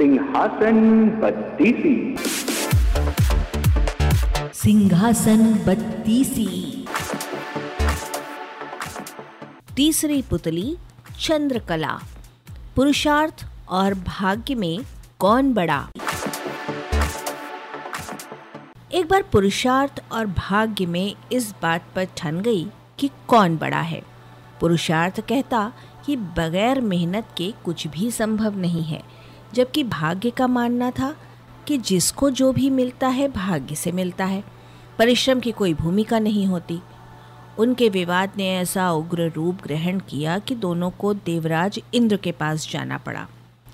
सिंहासन बत्तीसी। सिंहासन बत्तीसी। तीसरी पुतली चंद्रकला। पुरुषार्थ और भाग्य में कौन बड़ा? एक बार पुरुषार्थ और भाग्य में इस बात पर ठन गई कि कौन बड़ा है। पुरुषार्थ कहता कि बगैर मेहनत के कुछ भी संभव नहीं है। जबकि भाग्य का मानना था कि जिसको जो भी मिलता है, भाग्य से मिलता है। परिश्रम की कोई भूमिका नहीं होती। उनके विवाद ने ऐसा उग्र रूप ग्रहण किया कि दोनों को देवराज इंद्र के पास जाना पड़ा।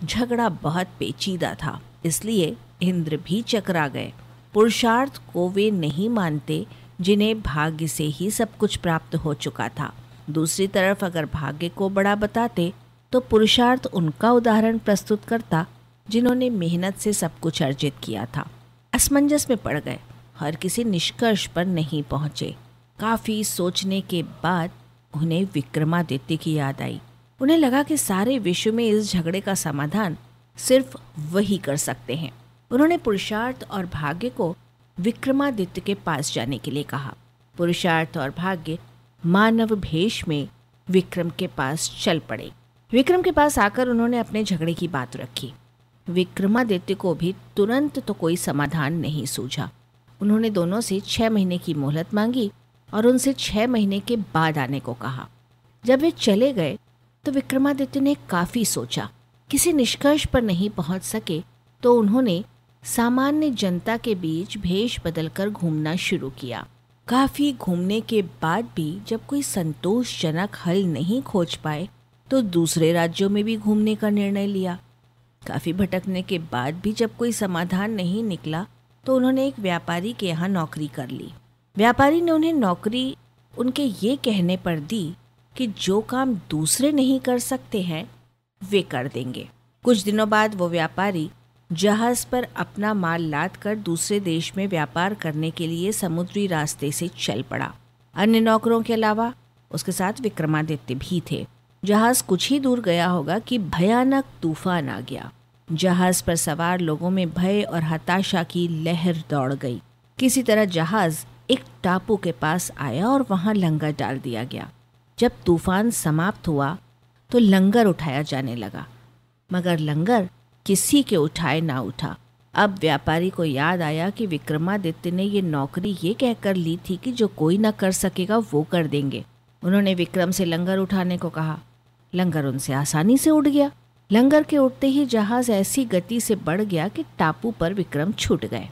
झगड़ा बहुत पेचीदा था, इसलिए इंद्र भी चकरा गए। पुरुषार्थ को वे नहीं मानते, जिन्हें भाग्य से ही सब कुछ प्राप्त हो चुका था। दूसरी तरफ़ अगर भाग्य को बड़ा बताते तो पुरुषार्थ उनका उदाहरण प्रस्तुत करता, जिन्होंने मेहनत से सब कुछ अर्जित किया था। असमंजस में पड़ गए। हर किसी निष्कर्ष पर नहीं पहुँचे। काफ़ी सोचने के बाद उन्हें विक्रमादित्य की याद आई। उन्हें लगा कि सारे विश्व में इस झगड़े का समाधान सिर्फ़ वही कर सकते हैं। उन्होंने पुरुषार्थ और भाग्य को विक्रमादित्य के पास जाने के लिए कहा। पुरुषार्थ और भाग्य मानव भेष में विक्रम के पास चल पड़े। विक्रम के पास आकर उन्होंने अपने झगड़े की बात रखी। विक्रमादित्य को भी तुरंत तो कोई समाधान नहीं सूझा। उन्होंने दोनों से छह महीने की मोहलत मांगी और उनसे छह महीने के बाद आने को कहा। जब वे चले गए तो विक्रमादित्य ने काफ़ी सोचा। किसी निष्कर्ष पर नहीं पहुँच सके तो उन्होंने सामान्य जनता के बीच भेष बदलकर घूमना शुरू किया। काफ़ी घूमने के बाद भी जब कोई संतोषजनक हल नहीं खोज पाए तो दूसरे राज्यों में भी घूमने का निर्णय लिया। काफ़ी भटकने के बाद भी जब कोई समाधान नहीं निकला तो उन्होंने एक व्यापारी के यहाँ नौकरी कर ली। व्यापारी ने उन्हें नौकरी, उनके ये कहने पर दी कि जो काम दूसरे नहीं कर सकते हैं, वे कर देंगे। कुछ दिनों बाद वो व्यापारी जहाज़ पर अपना माल लाद कर दूसरे देश में व्यापार करने के लिए समुद्री रास्ते से चल पड़ा। अन्य नौकरों के अलावा उसके साथ विक्रमादित्य भी थे। जहाज़ कुछ ही दूर गया होगा कि भयानक तूफ़ान आ गया। जहाज़ पर सवार लोगों में भय और हताशा की लहर दौड़ गई। किसी तरह जहाज़ एक टापू के पास आया और वहाँ लंगर डाल दिया गया। जब तूफ़ान समाप्त हुआ तो लंगर उठाया जाने लगा। मगर लंगर किसी के उठाए ना उठा। अब व्यापारी को याद आया कि विक्रमादित्य ने ये नौकरी ये कहकर ली थी कि जो कोई ना कर सकेगा, वो कर देंगे। उन्होंने विक्रम से लंगर उठाने को कहा। लंगर उनसे आसानी से उड़ गया। लंगर के उठते ही जहाज़ ऐसी गति से बढ़ गया कि टापू पर विक्रम छूट गए।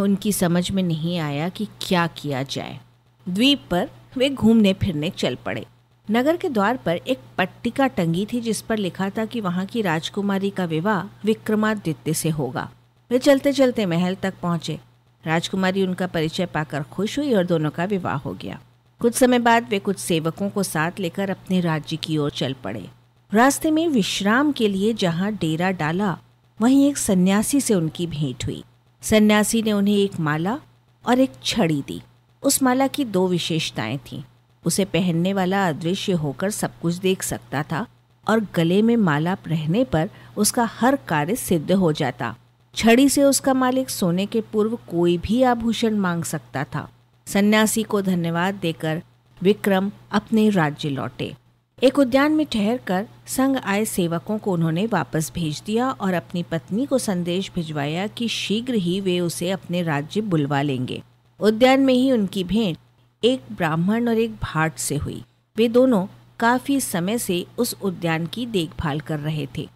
उनकी समझ में नहीं आया कि क्या किया जाए। द्वीप पर वे घूमने फिरने चल पड़े। नगर के द्वार पर एक पट्टिका टंगी थी जिस पर लिखा था कि वहाँ की राजकुमारी का विवाह विक्रमादित्य से होगा। वे चलते चलते महल तक पहुँचे। राजकुमारी उनका परिचय पाकर खुश हुई और दोनों का विवाह हो गया। कुछ समय बाद वे कुछ सेवकों को साथ लेकर अपने राज्य की ओर चल पड़े। रास्ते में विश्राम के लिए जहाँ डेरा डाला, वहीं एक सन्यासी से उनकी भेंट हुई। सन्यासी ने उन्हें एक माला और एक छड़ी दी। उस माला की दो विशेषताएँ थीं। उसे पहनने वाला अदृश्य होकर सब कुछ देख सकता था और गले में माला रहने पर उसका हर कार्य सिद्ध हो जाता। छड़ी से उसका मालिक सोने के पूर्व कोई भी आभूषण मांग सकता था। सन्यासी को धन्यवाद देकर विक्रम अपने राज्य लौटे। एक उद्यान में ठहरकर संग आए सेवकों को उन्होंने वापस भेज दिया और अपनी पत्नी को संदेश भिजवाया कि शीघ्र ही वे उसे अपने राज्य बुलवा लेंगे। उद्यान में ही उनकी भेंट एक ब्राह्मण और एक भाट से हुई। वे दोनों काफ़ी समय से उस उद्यान की देखभाल कर रहे थे।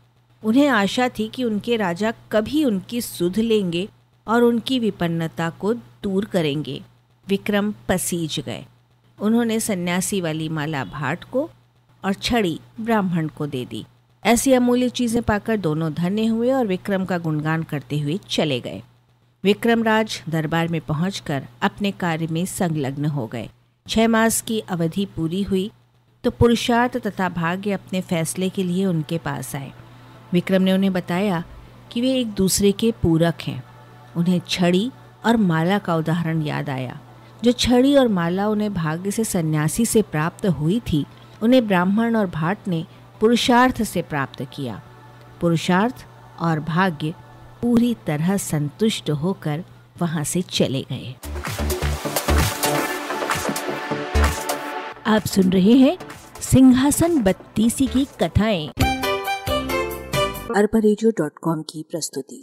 उन्हें आशा थी कि उनके राजा कभी उनकी सुध लेंगे और उनकी विपन्नता को दूर करेंगे। विक्रम पसीज गए। उन्होंने सन्यासी वाली माला भाट को और छड़ी ब्राह्मण को दे दी। ऐसी अमूल्य चीज़ें पाकर दोनों धन्य हुए और विक्रम का गुणगान करते हुए चले गए। विक्रमराज दरबार में पहुंचकर अपने कार्य में संलग्न हो गए। छह मास की अवधि पूरी हुई तो पुरुषार्थ तथा भाग्य अपने फैसले के लिए उनके पास आए। विक्रम ने उन्हें बताया कि वे एक दूसरे के पूरक हैं। उन्हें छड़ी और माला का उदाहरण याद आया। जो छड़ी और माला उन्हें भाग्य से सन्यासी से प्राप्त हुई थी, उन्हें ब्राह्मण और भाट ने पुरुषार्थ से प्राप्त किया। पुरुषार्थ और भाग्य पूरी तरह संतुष्ट होकर वहाँ से चले गए। आप सुन रहे हैं सिंहासन बत्तीसी की कथाएँ। अरबा की प्रस्तुति।